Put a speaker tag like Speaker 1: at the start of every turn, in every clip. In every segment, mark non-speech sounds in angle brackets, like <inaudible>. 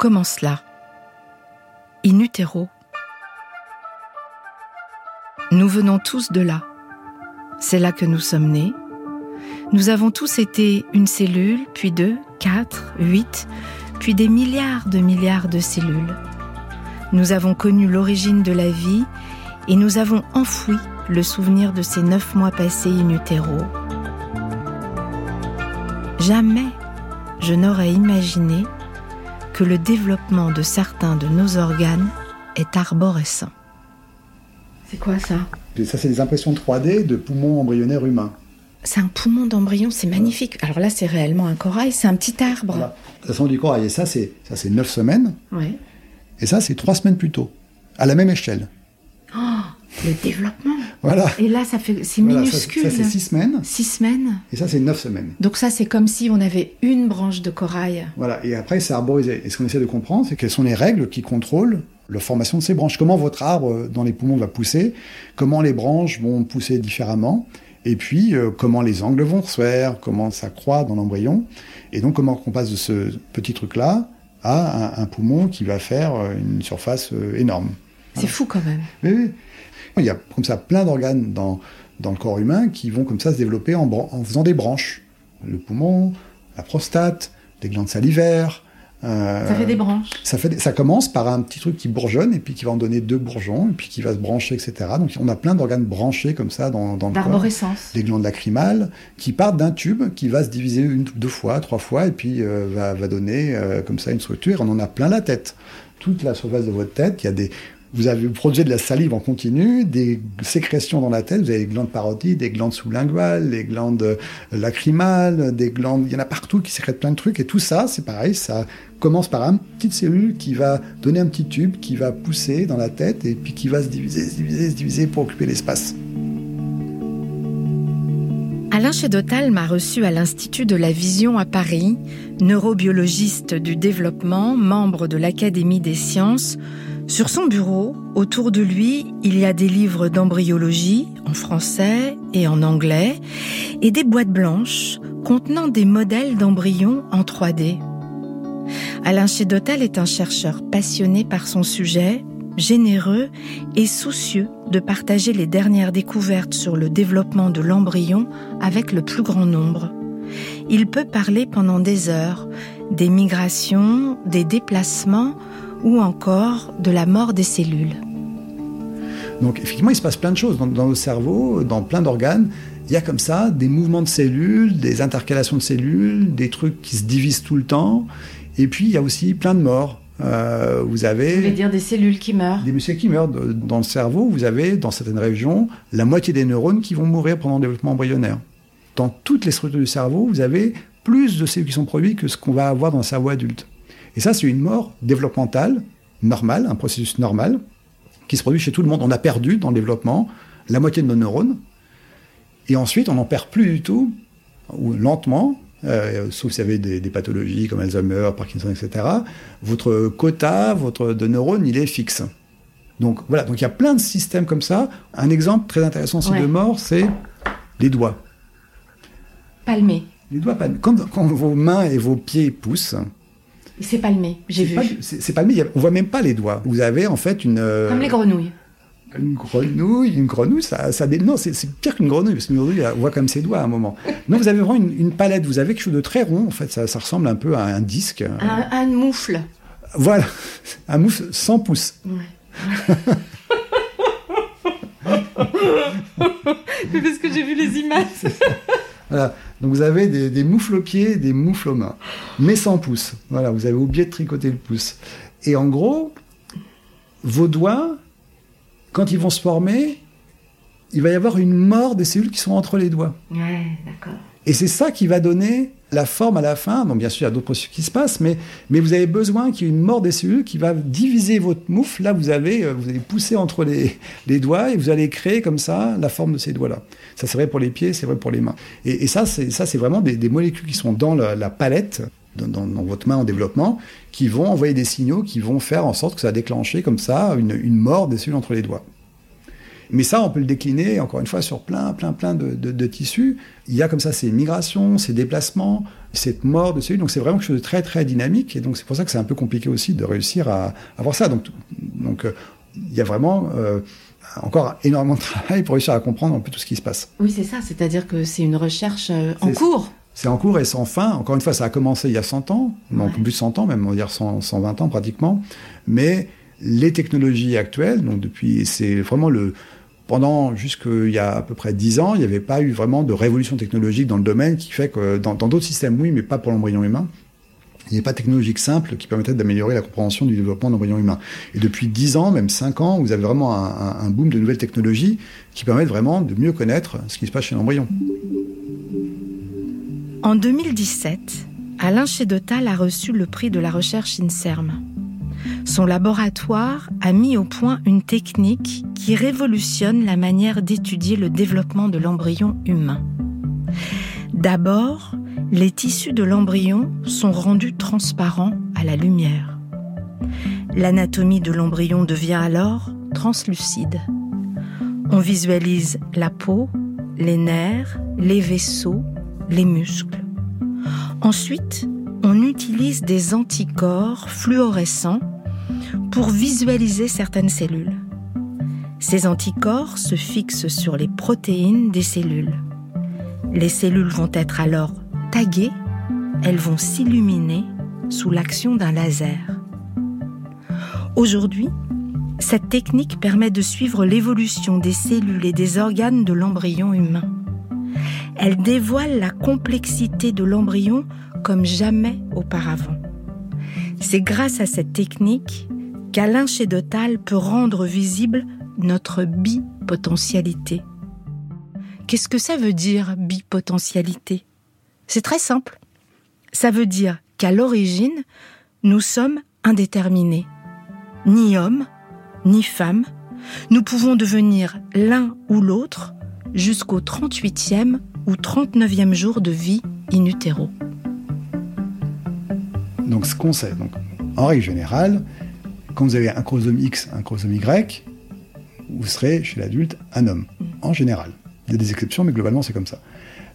Speaker 1: commence là. In utero. Nous venons tous de là. C'est là que nous sommes nés. Nous avons tous été une cellule, puis deux, quatre, huit, puis des milliards de milliards de cellules. Nous avons connu l'origine de la vie et nous avons enfoui le souvenir de ces neuf mois passés in utero. Jamais je n'aurais imaginé que le développement de certains de nos organes est arborescent. C'est quoi ça?
Speaker 2: Ça, c'est des impressions 3D de poumons embryonnaires humains.
Speaker 1: C'est un poumon d'embryon, c'est magnifique. Alors là, c'est réellement un corail, c'est un petit arbre.
Speaker 2: Voilà. Ça sent du corail. Et ça, c'est ça, c'est 9 semaines.
Speaker 1: Ouais.
Speaker 2: Et ça, c'est 3 semaines plus tôt. À la même échelle.
Speaker 1: Oh, le développement.
Speaker 2: Voilà.
Speaker 1: Et là, ça fait, c'est
Speaker 2: Voilà,
Speaker 1: minuscule.
Speaker 2: ça, c'est 6 semaines.
Speaker 1: Six semaines.
Speaker 2: Et ça, c'est 9 semaines.
Speaker 1: Donc ça, c'est comme si on avait une branche de corail.
Speaker 2: Voilà. Et après, c'est arborisé. Et ce qu'on essaie de comprendre, c'est quelles sont les règles qui contrôlent la formation de ces branches. Comment votre arbre dans les poumons va pousser, comment les branches vont pousser différemment, et puis euh, comment les angles vont se faire, comment ça croît dans l'embryon, et donc comment on passe de ce petit truc-là à un, un poumon qui va faire euh, une surface euh, énorme.
Speaker 1: C'est fou quand même.
Speaker 2: Oui, oui. Il y a comme ça plein d'organes dans, dans le corps humain qui vont comme ça se développer en, faisant des branches. Le poumon, la prostate, les glandes salivaires. euh,
Speaker 1: Ça fait des branches.
Speaker 2: ça, fait, des- ça commence par un petit truc qui bourgeonne et puis qui va en donner deux bourgeons et puis qui va se brancher, etc. Donc on a plein d'organes branchés comme ça dans, dans le corps. Des glandes lacrymales qui partent d'un tube qui va se diviser une, deux fois, trois fois et puis euh, va, va donner euh, comme ça une structure. On en a plein la tête. Toute la surface de votre tête, il y a des... Vous avez vous produisez de la salive en continu, des sécrétions dans la tête, vous avez des glandes parotides, des glandes sous-linguales, des glandes euh, lacrymales, des glandes, il y en a partout qui sécrètent plein de trucs, et tout ça, c'est pareil, ça commence par une petite cellule qui va donner un petit tube, qui va pousser dans la tête, et puis qui va se diviser, se diviser, se diviser pour occuper l'espace.
Speaker 1: Alain Chedotal m'a reçu à l'Institut de la Vision à Paris, neurobiologiste du développement, membre de l'Académie des sciences. Sur son bureau, autour de lui, il y a des livres d'embryologie en français et en anglais et des boîtes blanches contenant des modèles d'embryons en 3D. Alain Chedotal est un chercheur passionné par son sujet, généreux et soucieux de partager les dernières découvertes sur le développement de l'embryon avec le plus grand nombre. Il peut parler pendant des heures des migrations, des déplacements ou encore de la mort des cellules.
Speaker 2: Donc effectivement, il se passe plein de choses dans, dans le cerveau, dans plein d'organes. Il y a comme ça des mouvements de cellules, des intercalations de cellules, des trucs qui se divisent tout le temps. Et puis il y a aussi plein de morts. Euh, vous avez
Speaker 1: dire des cellules qui meurent?
Speaker 2: Des messieurs qui meurent dans le cerveau. Vous avez dans certaines régions la moitié des neurones qui vont mourir pendant le développement embryonnaire. Dans toutes les structures du cerveau, vous avez plus de cellules qui sont produites que ce qu'on va avoir dans le cerveau adulte. Et ça, c'est une mort développementale, normale, un processus normal, qui se produit chez tout le monde. On a perdu dans le développement la moitié de nos neurones, et ensuite on n'en perd plus du tout, ou lentement, euh, sauf s'il y avait des, des pathologies comme Alzheimer, Parkinson, etc. Votre quota, votre de neurones, il est fixe. Donc voilà, donc il y a plein de systèmes comme ça. Un exemple très intéressant aussi
Speaker 1: Ouais.
Speaker 2: de mort, c'est les doigts.
Speaker 1: Palmé.
Speaker 2: Les doigts, quand, quand vos mains et vos pieds poussent,
Speaker 1: C'est palmé, j'ai vu.
Speaker 2: c'est a- on voit même pas les doigts. Vous avez en fait une euh,
Speaker 1: Comme les grenouilles.
Speaker 2: une grenouille, une grenouille, ça, ça dé- non, c'est pire qu'une grenouille parce qu'une grenouille, on voit comme ses doigts à un moment. Non, vous avez vraiment une, une palette. Vous avez quelque chose de très rond. En fait, ça, ça ressemble un peu à un disque.
Speaker 1: Un, un moufle.
Speaker 2: Voilà, <laughs> un moufle sans pouce. <laughs>
Speaker 1: Mais parce que j'ai vu les images. <laughs>
Speaker 2: Voilà. Donc vous avez des, des moufles aux pieds, des moufles aux mains, mais sans pouce. Voilà, vous avez oublié de tricoter le pouce. Et en gros, vos doigts, quand ils vont se former, il va y avoir une mort des cellules qui sont entre les doigts.
Speaker 1: Ouais, d'accord.
Speaker 2: Et c'est ça qui va donner la forme à la fin. Donc, bien sûr, il y a d'autres processus qui se passent, mais, vous avez besoin qu'il y ait une mort des cellules qui va diviser votre moufle. Là, vous avez, euh, vous allez pousser entre <laughs> les, doigts et vous allez créer comme ça la forme de ces doigts-là. Ça, c'est vrai pour les pieds, c'est vrai pour les mains. Et, et ça, c'est, ça, c'est vraiment des, molécules qui sont dans la, palette, dans, votre main en développement, qui vont envoyer des signaux qui vont faire en sorte que ça va déclencher comme ça une mort des cellules entre les doigts. Mais ça, on peut le décliner, encore une fois, sur plein, plein, plein de, de, tissus. Il y a comme ça ces migrations, ces déplacements, cette mort de cellules. Donc c'est vraiment quelque chose de très, très dynamique. Et donc c'est pour ça que c'est un peu compliqué aussi de réussir à, avoir ça. Donc, donc euh, il y a vraiment... Euh, encore énormément de travail pour réussir à comprendre un peu tout ce qui se passe.
Speaker 1: Oui, c'est ça, c'est-à-dire que c'est une recherche euh, en cours.
Speaker 2: C'est en cours et sans fin. Encore une fois, ça a commencé il y a 100 ans, non, plus de 100 ans, même on va dire 120 ans pratiquement. Mais les technologies actuelles, donc depuis, c'est vraiment le, pendant jusqu'il y a à peu près 10 ans, il n'y avait pas eu vraiment de révolution technologique dans le domaine qui fait que dans d'autres systèmes, oui, mais pas pour l'embryon humain. Il n'y a pas de technologique simple qui permettrait d'améliorer la compréhension du développement de l'embryon humain. Et depuis 10 ans, même 5 ans, vous avez vraiment un, boom de nouvelles technologies qui permettent vraiment de mieux connaître ce qui se passe chez l'embryon.
Speaker 1: En 2017, Alain Chédotal a reçu le prix de la recherche INSERM. Son laboratoire a mis au point une technique qui révolutionne la manière d'étudier le développement de l'embryon humain. D'abord, les tissus de l'embryon sont rendus transparents à la lumière. L'anatomie de l'embryon devient alors translucide. On visualise la peau, les nerfs, les vaisseaux, les muscles. Ensuite, on utilise des anticorps fluorescents pour visualiser certaines cellules. Ces anticorps se fixent sur les protéines des cellules. Les cellules vont être alors taguées, elles vont s'illuminer sous l'action d'un laser. Aujourd'hui, cette technique permet de suivre l'évolution des cellules et des organes de l'embryon humain. Elle dévoile la complexité de l'embryon comme jamais auparavant. C'est grâce à cette technique qu'Alain Chédotal peut rendre visible notre bipotentialité. Qu'est-ce que ça veut dire bipotentialité? C'est très simple. Ça veut dire qu'à l'origine, nous sommes indéterminés. Ni homme, ni femme, nous pouvons devenir l'un ou l'autre jusqu'au 38e ou 39e jour de vie in utero.
Speaker 2: Donc ce qu'on sait, en règle générale, quand vous avez un chromosome X, un chromosome Y, vous serez chez l'adulte un homme, en général. Il y a des exceptions, mais globalement c'est comme ça.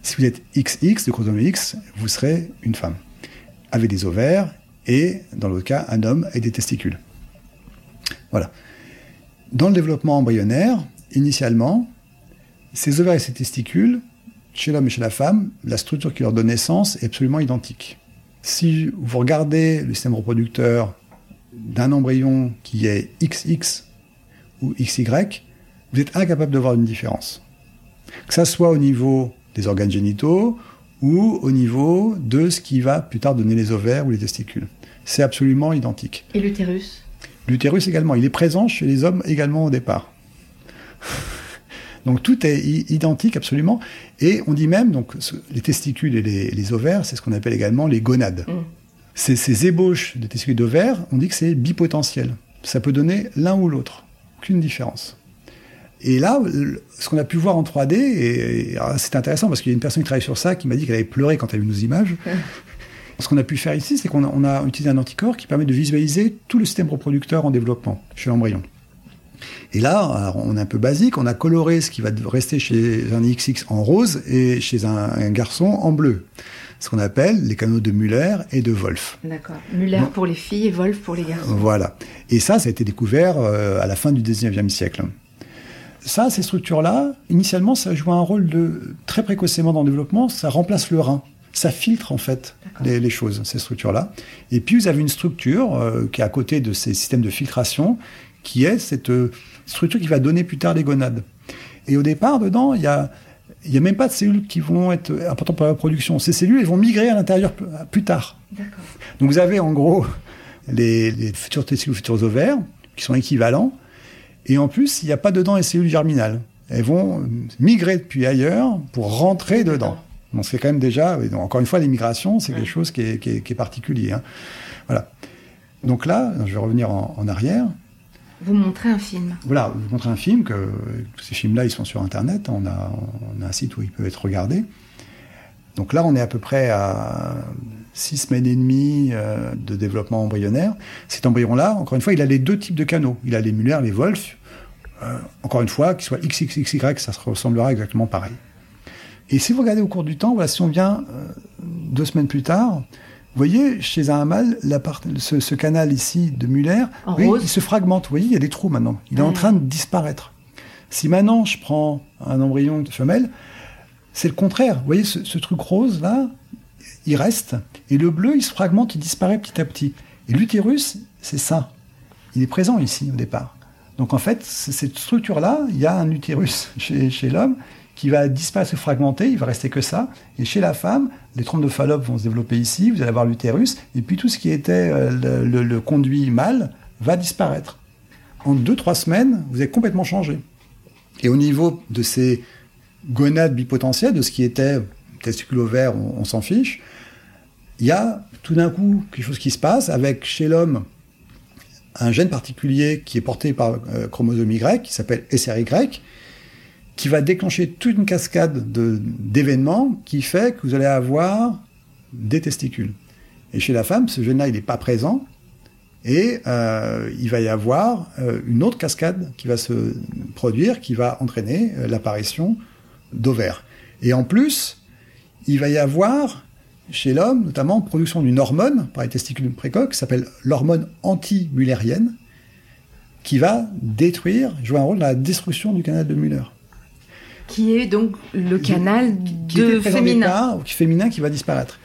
Speaker 2: Si vous êtes XX, de chromosome X, vous serez une femme, avec des ovaires et, dans l'autre cas, un homme et des testicules. Voilà. Dans le développement embryonnaire, initialement, ces ovaires et ces testicules chez l'homme et chez la femme, la structure qui leur donne naissance est absolument identique. Si vous regardez le système reproducteur d'un embryon qui est XX ou XY, vous êtes incapable de voir une différence. Que ça soit au niveau des organes génitaux ou au niveau de ce qui va plus tard donner les ovaires ou les testicules. C'est absolument identique.
Speaker 1: Et l'utérus?
Speaker 2: L'utérus également. Il est présent chez les hommes également au départ. Donc tout est identique absolument. Et on dit même, donc les testicules et les, ovaires, c'est ce qu'on appelle également les gonades. Mm. Ces, ébauches de testicules et d'ovaires, on dit que c'est bipotentiel. Ça peut donner l'un ou l'autre. Aucune différence. Et là, ce qu'on a pu voir en 3D, et, c'est intéressant parce qu'il y a une personne qui travaille sur ça qui m'a dit qu'elle avait pleuré quand elle a vu nos images. <laughs> Ce qu'on a pu faire ici, c'est qu'on a, a, utilisé un anticorps qui permet de visualiser tout le système reproducteur en développement chez l'embryon. Et là, on est un peu basique, on a coloré ce qui va rester chez un XX en rose et chez un, garçon en bleu. Ce qu'on appelle les canaux de Muller et de Wolf.
Speaker 1: D'accord. Muller pour les filles et Wolf pour les garçons.
Speaker 2: Voilà. Et ça, ça a été découvert euh, à la fin du 19e siècle. Ça, ces structures-là, initialement, ça joue un rôle de très précocement dans le développement, ça remplace le rein ça filtre en fait les, choses, ces structures-là. Et puis vous avez une structure euh, qui est à côté de ces systèmes de filtration, qui est cette euh, structure qui va donner plus tard les gonades. Et au départ, dedans, il y a, il n'y a même pas de cellules qui vont être importantes pour la production. Ces cellules, elles vont migrer à l'intérieur plus tard. Donc vous avez en gros les, futurs testicules, futurs ovaires, qui sont équivalents. Et en plus, il n'y a pas dedans les cellules germinales. Elles vont migrer depuis ailleurs pour rentrer dedans. Donc c'est quand même déjà, encore une fois, l'immigration, c'est quelque chose qui est, particulier. Hein. Voilà. Donc là, je vais revenir en arrière.
Speaker 1: Vous montrez un film.
Speaker 2: Voilà, vous montrez un film, que ces films-là, ils sont sur Internet, on a, un site où ils peuvent être regardés. Donc là, on est à peu près à six semaines et demie euh, de développement embryonnaire. Cet embryon-là, encore une fois, il a les deux types de canaux. Il a les Muller, les Wolf. euh, encore une fois, qu'il soit XXXY, ça se ressemblera exactement pareil. Et si vous regardez au cours du temps, voilà, si on vient euh, deux semaines plus tard, vous voyez, chez un mâle, la part, ce, canal ici de Muller, il se fragmente. Vous voyez, il y a des trous maintenant. Il est en train de disparaître. Si maintenant je prends un embryon de femelle, c'est le contraire. Vous voyez, ce, truc rose là, il reste. Et le bleu, il se fragmente, il disparaît petit à petit. Et l'utérus, c'est ça. Il est présent ici au départ. Donc en fait, cette structure-là, il y a un utérus <laughs> chez, chez l'homme qui va disparaître, se fragmenter, il va rester que ça. Et chez la femme, les trompes de Fallope vont se développer ici, vous allez avoir l'utérus, et puis tout ce qui était euh, le, conduit mâle va disparaître. En deux, trois semaines, vous avez complètement changé. Et au niveau de ces gonades bipotentielles, de ce qui était testicule ovaire, on, on s'en fiche, il y a tout d'un coup quelque chose qui se passe avec chez l'homme un gène particulier qui est porté par euh, chromosome Y, qui s'appelle SRY, qui va déclencher toute une cascade d'événements qui fait que vous allez avoir des testicules. Et chez la femme, ce gène-là, il n'est pas présent. Et euh, il va y avoir euh, une autre cascade qui va se produire, qui va entraîner euh, l'apparition d'ovaires. Et en plus, il va y avoir chez l'homme, notamment, production d'une hormone par les testicules précoces, qui s'appelle l'hormone anti-mullérienne, qui va détruire, jouer un rôle dans la destruction du canal de Muller
Speaker 1: qui est donc le canal de féminin.
Speaker 2: féminin qui va disparaître.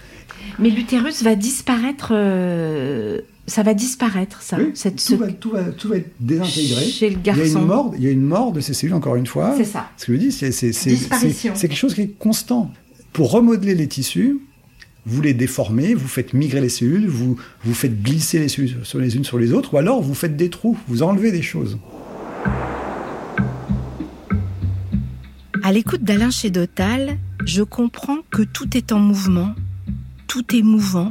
Speaker 1: Mais l'utérus va disparaître. Euh, ça va disparaître, ça.
Speaker 2: cette, tout, va, tout, va, tout, va, être désintégré.
Speaker 1: Chez le garçon.
Speaker 2: Il y a une mort, il y a une mort de ces cellules, encore une fois.
Speaker 1: C'est ça.
Speaker 2: Ce que je dis, c'est, c'est, c'est quelque chose qui est constant. Pour remodeler les tissus, vous les déformez, vous faites migrer les cellules, vous, vous faites glisser les cellules sur les unes sur les autres, ou alors vous faites des trous, vous enlevez des choses.
Speaker 1: À l'écoute d'Alain Chédotal, je comprends que tout est en mouvement, tout est mouvant,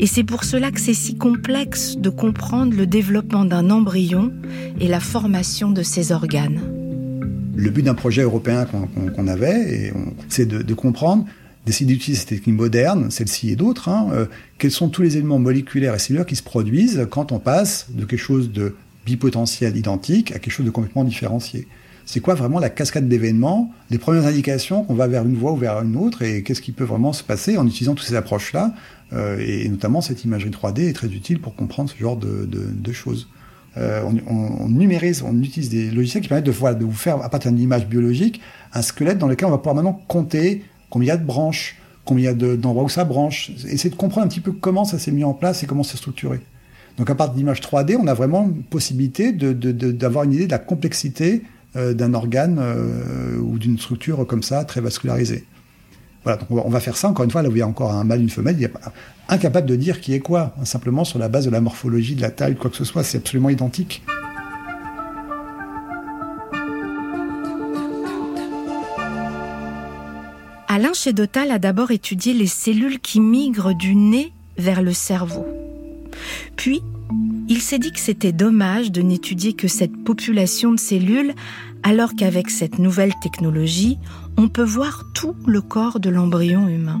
Speaker 1: et c'est pour cela que c'est si complexe de comprendre le développement d'un embryon et la formation de ses organes.
Speaker 2: Le but d'un projet européen qu'on avait, c'est de, comprendre, d'essayer d'utiliser ces techniques modernes, celle-ci et d'autres, hein, euh, quels sont tous les éléments moléculaires et cellulaires qui se produisent quand on passe de quelque chose de bipotentiel identique à quelque chose de complètement différencié c'est quoi vraiment la cascade d'événements, les premières indications qu'on va vers une voie ou vers une autre, et qu'est-ce qui peut vraiment se passer en utilisant toutes ces approches-là, euh, et notamment cette imagerie 3D est très utile pour comprendre ce genre de, choses. Euh, on, numérise, on utilise des logiciels qui permettent de, de vous faire, à partir d'une image biologique, un squelette dans lequel on va pouvoir maintenant compter combien il y a de branches, combien il y a d'endroits où ça branche, essayer de comprendre un petit peu comment ça s'est mis en place et comment c'est structuré. Donc à partir d'image 3D, on a vraiment une possibilité d'avoir une idée de la complexité d'un organe euh, ou d'une structure comme ça, très vascularisée. Voilà, donc on va, faire ça, encore une fois, là où il y a encore un mâle, une femelle, il est incapable de dire qui est quoi, simplement sur la base de la morphologie, de la taille, quoi que ce soit, c'est absolument identique.
Speaker 1: Alain Chédotal a d'abord étudié les cellules qui migrent du nez vers le cerveau. Puis, il s'est dit que c'était dommage de n'étudier que cette population de cellules alors qu'avec cette nouvelle technologie, on peut voir tout le corps de l'embryon humain.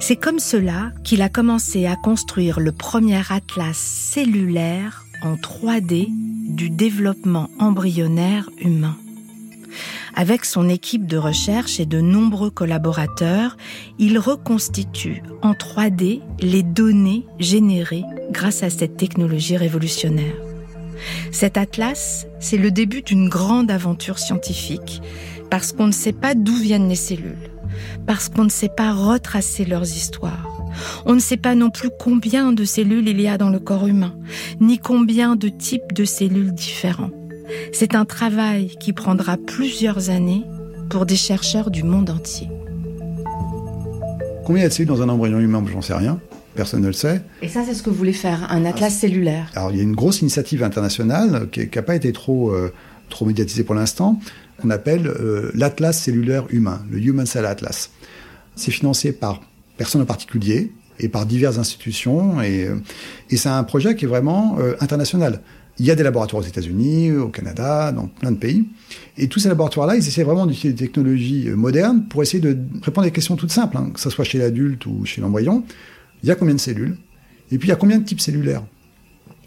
Speaker 1: C'est comme cela qu'il a commencé à construire le premier atlas cellulaire en 3D du développement embryonnaire humain. Avec son équipe de recherche et de nombreux collaborateurs, il reconstitue en 3D les données générées grâce à cette technologie révolutionnaire. Cet atlas, c'est le début d'une grande aventure scientifique, parce qu'on ne sait pas d'où viennent les cellules, parce qu'on ne sait pas retracer leurs histoires. On ne sait pas non plus combien de cellules il y a dans le corps humain, ni combien de types de cellules différents. C'est un travail qui prendra plusieurs années pour des chercheurs du monde entier.
Speaker 2: Combien y a de cellules dans un embryon humain? J'en sais rien. Personne ne le sait.
Speaker 1: Et ça, c'est ce que vous voulez faire, un atlas cellulaire.
Speaker 2: Alors, il y a une grosse initiative internationale qui n'a pas été trop, euh, trop médiatisée pour l'instant, qu'on appelle euh, l'Atlas cellulaire humain, le Human Cell Atlas. C'est financé par personne en particulier et par diverses institutions, et, euh, et c'est un projet qui est vraiment international. Il y a des laboratoires aux États-Unis, au Canada, dans plein de pays. Et tous ces laboratoires-là, ils essaient vraiment d'utiliser des technologies modernes pour essayer de répondre à des questions toutes simples, hein, que ce soit chez l'adulte ou chez l'embryon. Il y a combien de cellules? Et puis il y a combien de types cellulaires?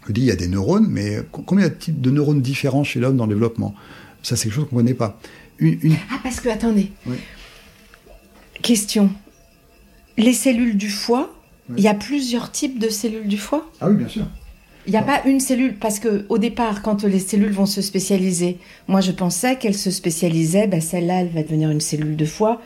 Speaker 2: Je dis, il y a des neurones, mais combien de types de neurones différents chez l'homme dans le développement? Ça, c'est quelque chose qu'on ne connaît pas.
Speaker 1: Ah, parce que, attendez. Question. Les cellules du foie, il y a plusieurs types de cellules du foie?
Speaker 2: Ah oui, bien sûr.
Speaker 1: Il n'y a pas une cellule, parce que au départ, quand les cellules vont se spécialiser, moi je pensais qu'elles se spécialisaient, ben celle-là, elle va devenir une cellule de foie,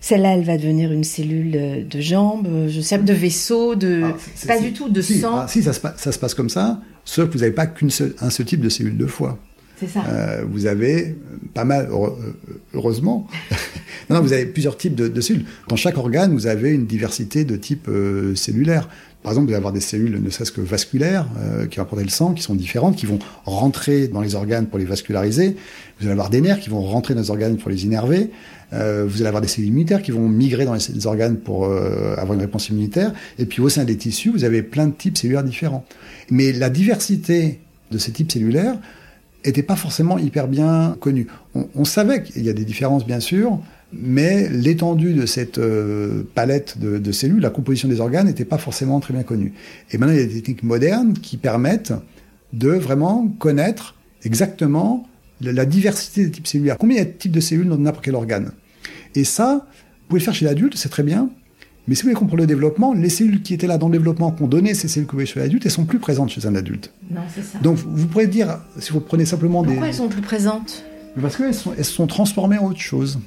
Speaker 1: celle-là, elle va devenir une cellule de jambes, je sais, de vaisseau, de. Ah, c'est pas du tout de sang.
Speaker 2: Ah, si, ça se, ça se, passe comme ça, sauf que vous n'avez pas qu'un seul, seul type de cellule de foie.
Speaker 1: Ça.
Speaker 2: Euh, vous avez pas mal, euh, heureusement, <laughs> non, vous avez plusieurs types de, cellules. Dans chaque organe, vous avez une diversité de types euh, cellulaires. Par exemple, vous allez avoir des cellules ne serait-ce que vasculaires, qui vont apporter le sang, qui sont différentes, qui vont rentrer dans les organes pour les vasculariser. Vous allez avoir des nerfs qui vont rentrer dans les organes pour les innerver. vous allez avoir des cellules immunitaires qui vont migrer dans les organes pour avoir une réponse immunitaire. Et puis au sein des tissus, vous avez plein de types cellulaires différents. Mais la diversité de ces types cellulaires n'était pas forcément hyper bien connu. On, savait qu'il y a des différences, bien sûr, mais l'étendue de cette euh, palette de, cellules, la composition des organes, n'était pas forcément très bien connue. Et maintenant, il y a des techniques modernes qui permettent de vraiment connaître exactement la, diversité des types cellulaires. Combien il y a de types de cellules dans n'importe quel organe? Et ça, vous pouvez le faire chez l'adulte, c'est très bien, mais si vous voulez comprendre le développement, les cellules qui étaient là dans le développement, qu'on donnait ces cellules que vous voyez chez l'adulte, elles sont plus présentes chez un adulte.
Speaker 1: Non, c'est ça.
Speaker 2: Donc vous pourrez dire, si vous prenez simplement
Speaker 1: des...
Speaker 2: Pourquoi
Speaker 1: elles sont plus présentes?
Speaker 2: Parce qu'elles sont, elles sont transformées en autre chose.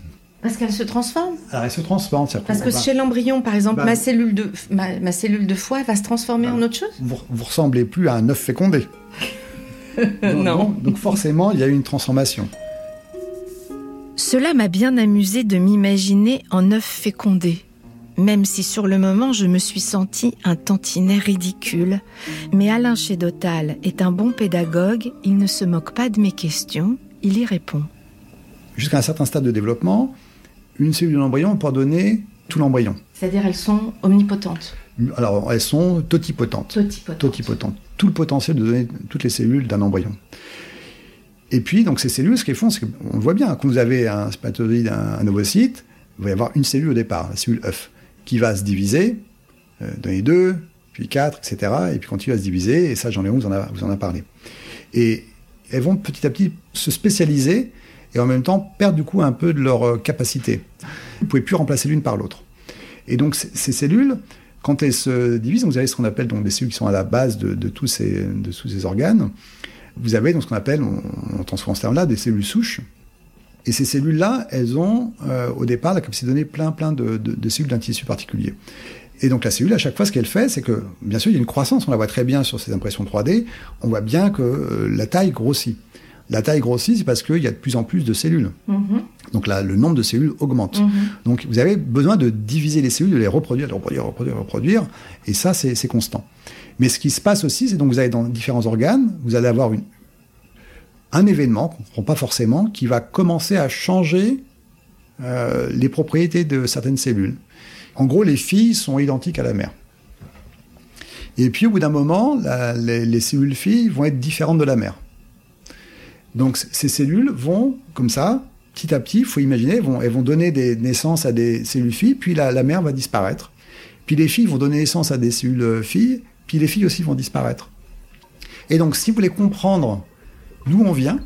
Speaker 1: Parce qu'elles se transforment?
Speaker 2: Alors elles se transforment.
Speaker 1: Parce que chez l'embryon, par exemple, bah, ma, cellule de, ma, cellule de foie va se transformer bah, en autre chose?
Speaker 2: vous, vous ressemblez plus à un œuf fécondé. <laughs>
Speaker 1: non.
Speaker 2: donc forcément, il y a eu une transformation.
Speaker 1: Cela m'a bien amusé de m'imaginer en œuf fécondé même si sur le moment je me suis senti un tantinet ridicule. Mais Alain Chédotal est un bon pédagogue, il ne se moque pas de mes questions, il y répond.
Speaker 2: Jusqu'à un certain stade de développement, une cellule de l'embryon peut donner tout l'embryon.
Speaker 1: C'est-à-dire elles sont omnipotentes
Speaker 2: Alors elles sont totipotentes.
Speaker 1: Totipotentes.
Speaker 2: totipotentes. Tout le potentiel de donner toutes les cellules d'un embryon. Et puis, donc ces cellules, ce qu'elles font, c'est qu'on le voit bien, quand vous avez un spermatozoïde, un, un ovocyte, il va y avoir une cellule au départ, la cellule œuf qui va se diviser, euh, donner 2, puis 4, etc. Et puis continue à se diviser, et ça, ai vous en, a, vous en a parlé. Et elles vont petit à petit se spécialiser et en même temps perdre du coup un peu de leur euh, capacité. Vous ne pouvez plus remplacer l'une par l'autre. Et donc ces cellules, quand elles se divisent, vous avez ce qu'on appelle donc des cellules qui sont à la base de, tous, ces, de tous ces organes. Vous avez donc ce qu'on appelle, on, on souvent ce terme-là, des cellules souches. Et ces cellules-là, elles ont euh, au départ la capacité de donner plein, plein de, cellules d'un tissu particulier. Et donc la cellule, à chaque fois, ce qu'elle fait, c'est que, bien sûr, il y a une croissance, on la voit très bien sur ces impressions 3D, on voit bien que euh, la taille grossit. La taille grossit, c'est parce qu'il y a de plus en plus de cellules. Mm-hmm. Donc là, le nombre de cellules augmente. Mm-hmm. Donc vous avez besoin de diviser les cellules, de les reproduire, de reproduire, reproduire, reproduire. Et ça, c'est constant. Mais ce qui se passe aussi, c'est donc vous avez dans différents organes, vous allez avoir une, un événement, qu'on ne comprend pas forcément, qui va commencer à changer euh, les propriétés de certaines cellules. En gros, les filles sont identiques à la mère. Et puis, au bout d'un moment, les, cellules filles vont être différentes de la mère. Donc, ces cellules vont, comme ça, petit à petit, il faut imaginer, vont, elles vont donner des naissances à des cellules filles, puis la, la mère va disparaître. Puis les filles vont donner naissance à des cellules filles, puis les filles aussi vont disparaître. Et donc, si vous voulez comprendre d'où on vient,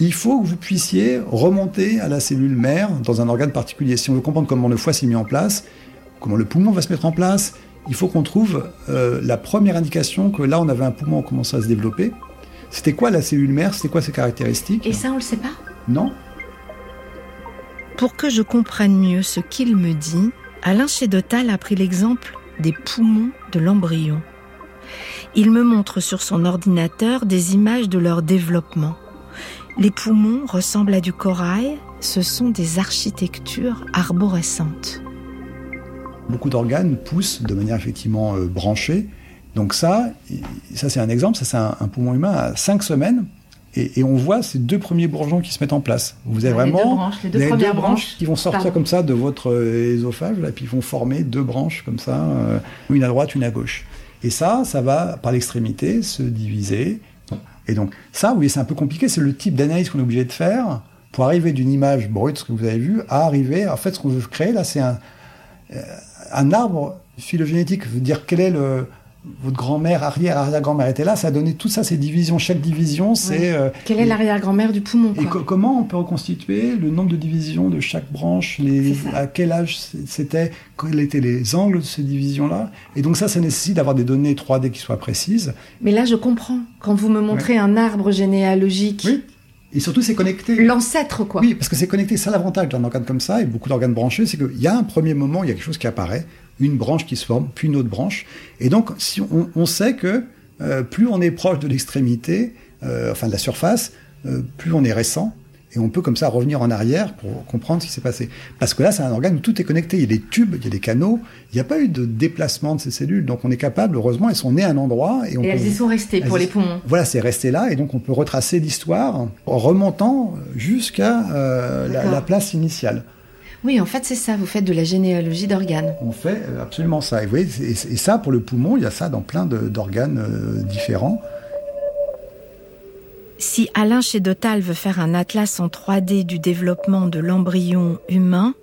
Speaker 2: il faut que vous puissiez remonter à la cellule mère dans un organe particulier. Si on veut comprendre comment le foie s'est mis en place, comment le poumon va se mettre en place, il faut qu'on trouve euh, la première indication que là, on avait un poumon qui commençait à se développer. C'était quoi la cellule mère? C'était quoi ses caractéristiques?
Speaker 1: Et ça, on le sait pas?
Speaker 2: Non.
Speaker 1: Pour que je comprenne mieux ce qu'il me dit, Alain Chédotal a pris l'exemple des poumons de l'embryon. Il me montre sur son ordinateur des images de leur développement. Les poumons ressemblent à du corail, ce sont des architectures arborescentes.
Speaker 2: Beaucoup d'organes poussent de manière effectivement euh, branchée. Donc ça, ça c'est un exemple, ça c'est un, poumon humain à 5 semaines. Et, on voit ces deux premiers bourgeons qui se mettent en place. Vous avez vraiment
Speaker 1: les deux branches, les deux premières branches,
Speaker 2: qui vont sortir comme ça de votre euh, œsophage, et puis ils vont former deux branches comme ça, euh, une à droite, une à gauche. Et ça, ça va par l'extrémité se diviser. Et donc ça, oui, c'est un peu compliqué. C'est le type d'analyse qu'on est obligé de faire pour arriver d'une image brute, ce que vous avez vu, à arriver. En fait, ce qu'on veut créer là, c'est un, euh, arbre phylogénétique. Dire quel est le, votre grand-mère, arrière, arrière-grand-mère était là, ça a donné tout ça, ces divisions. Chaque division, c'est. Euh,
Speaker 1: Quelle est l'arrière-grand-mère du poumon
Speaker 2: Et comment on peut reconstituer le nombre de divisions de chaque branche, les, à quel âge c'était, quels étaient les angles de ces divisions-là? Et donc ça, ça nécessite d'avoir des données 3D qui soient précises.
Speaker 1: Mais là, je comprends. Quand vous me montrez un arbre généalogique.
Speaker 2: Oui. Et surtout, c'est connecté.
Speaker 1: L'ancêtre, quoi.
Speaker 2: Oui, parce que c'est connecté. Ça, l'avantage d'un organe comme ça, et beaucoup d'organes branchés, c'est qu'il y a un premier moment, il y a quelque chose qui apparaît une branche qui se forme, puis une autre branche. Et donc, si on, sait que euh, plus on est proche de l'extrémité, euh, enfin de la surface, euh, plus on est récent. Et on peut comme ça revenir en arrière pour comprendre ce qui s'est passé. Parce que là, c'est un organe où tout est connecté. Il y a des tubes, il y a des canaux. Il n'y a pas eu de déplacement de ces cellules. Donc on est capable, heureusement, elles sont nées à un endroit.
Speaker 1: Et, elles y sont restées pour les poumons.
Speaker 2: Voilà, c'est resté là. Et donc on peut retracer l'histoire en remontant jusqu'à la place initiale.
Speaker 1: Oui, en fait, c'est ça. Vous faites de la généalogie d'organes.
Speaker 2: On fait euh, absolument ça. Et, vous voyez, et, ça, pour le poumon, il y a ça dans plein d'organes euh, différents.
Speaker 1: Si Alain Chédotal veut faire un atlas en 3D du développement de l'embryon humain,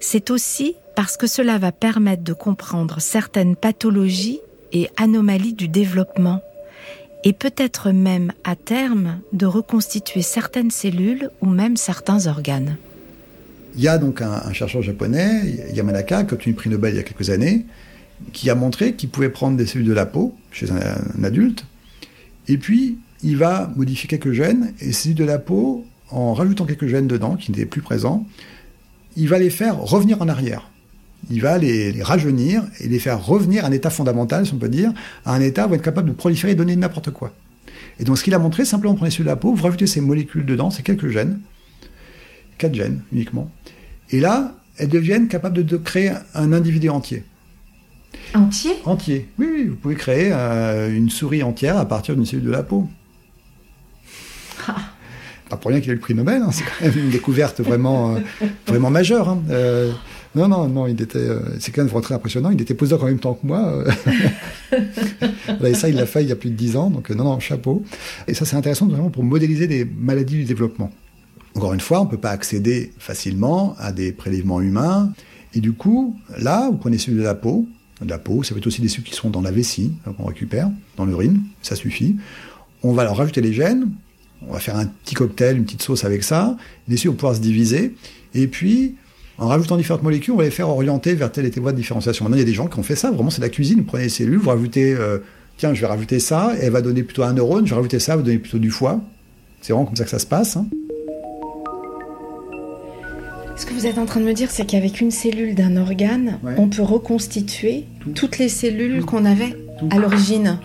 Speaker 1: c'est aussi parce que cela va permettre de comprendre certaines pathologies et anomalies du développement, et peut-être même à terme de reconstituer certaines cellules ou même certains organes.
Speaker 2: Il y a donc un, chercheur japonais, Yamanaka, qui a obtenu le prix Nobel il y a quelques années, qui a montré qu'il pouvait prendre des cellules de la peau chez un, adulte, et puis il va modifier quelques gènes, et cellules de la peau, en rajoutant quelques gènes dedans qui n'étaient plus présents, il va les faire revenir en arrière. Il va les, rajeunir et les faire revenir à un état fondamental, si on peut dire, à un état où être capable de proliférer et donner n'importe quoi. Et donc ce qu'il a montré, simplement prendre les cellules de la peau, vous rajoutez ces molécules dedans, ces quelques gènes, quatre gènes uniquement. Et là, elles deviennent capables de, créer un individu entier.
Speaker 1: Entier?
Speaker 2: Entier. Oui, oui, vous pouvez créer euh, une souris entière à partir d'une cellule de la peau. Pas pour rien qu'il ait le prix Nobel, hein, c'est quand même une découverte vraiment, euh, vraiment majeure. Hein. Euh, non, non, non, il était, c'est quand même très impressionnant. Il était posé en même temps que moi. <laughs> et ça, il l'a fait il y a plus de dix ans. Donc, non, non, chapeau. Et ça, c'est intéressant vraiment pour modéliser des maladies du développement. Encore une fois, on ne peut pas accéder facilement à des prélèvements humains. Et du coup, là, vous prenez celui de la peau. De la peau, ça peut être aussi des cellules qui sont dans la vessie, qu'on récupère, dans l'urine, ça suffit. On va leur rajouter les gènes, on va faire un petit cocktail, une petite sauce avec ça. Les cellules vont pouvoir se diviser. Et puis, en rajoutant différentes molécules, on va les faire orienter vers telle et telle voie de différenciation. Maintenant, il y a des gens qui ont fait ça, vraiment, c'est de la cuisine. Vous prenez les cellules, vous rajoutez, euh, tiens, je vais rajouter ça, et elle va donner plutôt un neurone, je vais rajouter ça, elle va donner plutôt du foie. C'est vraiment comme ça que ça se passe. Hein.
Speaker 1: Ce que vous êtes en train de me dire, c'est qu'avec une cellule d'un organe, on peut reconstituer toutes les cellules qu'on avait à l'origine.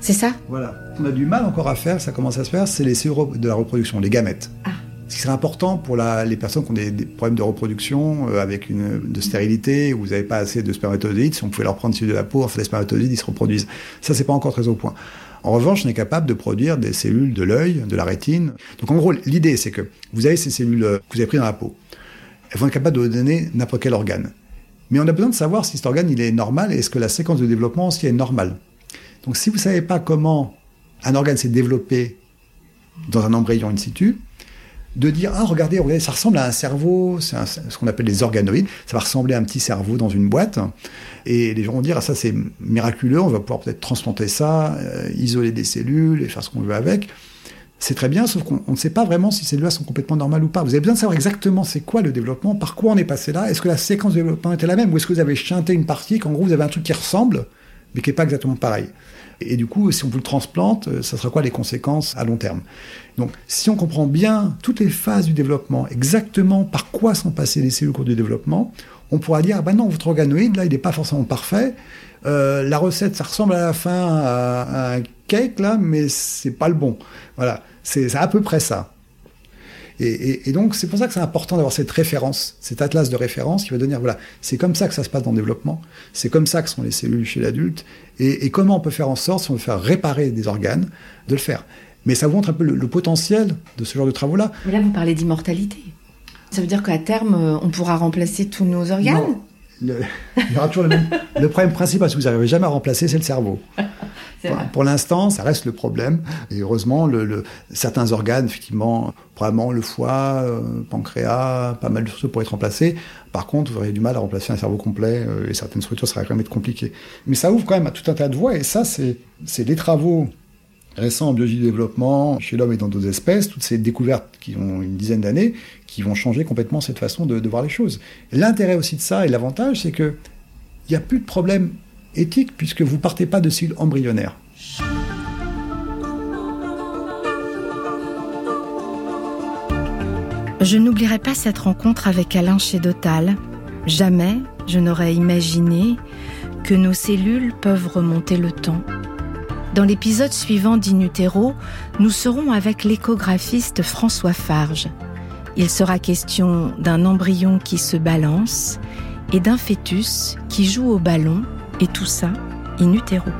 Speaker 1: C'est ça?
Speaker 2: Voilà. On a du mal encore à faire, ça commence à se faire, c'est les cellules de la reproduction, les gamètes. Ah. Ce qui serait important pour les personnes qui ont des, problèmes de reproduction euh, avec une de stérilité, où vous n'avez pas assez de spermatozoïdes, si on pouvait leur prendre cellules de la peau, enfin les spermatozoïdes, ils se reproduisent. Ça, c'est pas encore très au point. En revanche, on est capable de produire des cellules de l'œil, de la rétine. Donc en gros, l'idée, c'est que vous avez ces cellules euh, que vous avez prises dans la peau elles vont être capables de donner n'importe quel organe. Mais on a besoin de savoir si cet organe il est normal et est-ce que la séquence de développement aussi est normale. Donc si vous ne savez pas comment un organe s'est développé dans un embryon in situ, de dire ah regardez, ça ressemble à un cerveau, c'est ce qu'on appelle les organoïdes, ça va ressembler à un petit cerveau dans une boîte, et les gens vont dire ah ça c'est miraculeux, on va pouvoir peut-être transplanter ça, euh, isoler des cellules et faire ce qu'on veut avec c'est très bien, sauf qu'on ne sait pas vraiment si ces lois sont complètement normales ou pas. Vous avez besoin de savoir exactement c'est quoi le développement, par quoi on est passé là, est-ce que la séquence de développement était la même, ou est-ce que vous avez chanté une partie, qu'en gros vous avez un truc qui ressemble, mais qui n'est pas exactement pareil? Et du coup, si on vous le transplante, euh, ça sera quoi les conséquences à long terme? Donc, si on comprend bien toutes les phases du développement, exactement par quoi sont passées les cellules au cours du développement, on pourra dire, ah ben non, votre organoïde, là, il n'est pas forcément parfait. Euh, la recette, ça ressemble à la fin à, un cake, là, mais c'est pas le bon. Voilà, c'est à peu près ça. Et, donc, c'est pour ça que c'est important d'avoir cette référence, cet atlas de référence qui va donner, voilà, c'est comme ça que ça se passe dans le développement, c'est comme ça que sont les cellules chez l'adulte, et, comment on peut faire en sorte, si on veut faire réparer des organes, de le faire. Mais ça vous montre un peu le, potentiel de ce genre de travaux-là.
Speaker 1: Mais là, vous parlez d'immortalité. Ça veut dire qu'à terme, euh, on pourra remplacer tous nos organes?
Speaker 2: Le, <laughs> il y aura toujours le, même, le problème principal, si vous n'arrivez jamais à remplacer, c'est le cerveau. Pour, l'instant, ça reste le problème. Et heureusement, certains organes, effectivement, probablement le foie, euh, pancréas, pas mal de choses pourraient être remplacés. Par contre, vous auriez du mal à remplacer un cerveau complet euh, et certaines structures, ça va quand même être compliqué. Mais ça ouvre quand même à tout un tas de voies et ça, c'est les travaux récents en biologie de développement chez l'homme et dans d'autres espèces, toutes ces découvertes qui ont une dizaine d'années, qui vont changer complètement cette façon de, de voir les choses. L'intérêt aussi de ça et l'avantage, c'est que il n'y a plus de problème éthique puisque vous partez pas de cellules embryonnaires.
Speaker 1: Je n'oublierai pas cette rencontre avec Alain chez Dotal. Jamais je n'aurais imaginé que nos cellules peuvent remonter le temps. Dans l'épisode suivant d'Inutero, nous serons avec l'échographiste François Farge. Il sera question d'un embryon qui se balance et d'un fœtus qui joue au ballon, et tout ça in utero.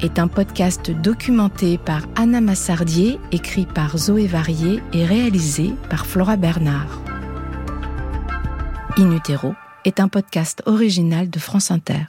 Speaker 1: Est un podcast documenté par Anna Massardier, écrit par Zoé Varier et réalisé par Flora Bernard. In utero est un podcast original de France Inter.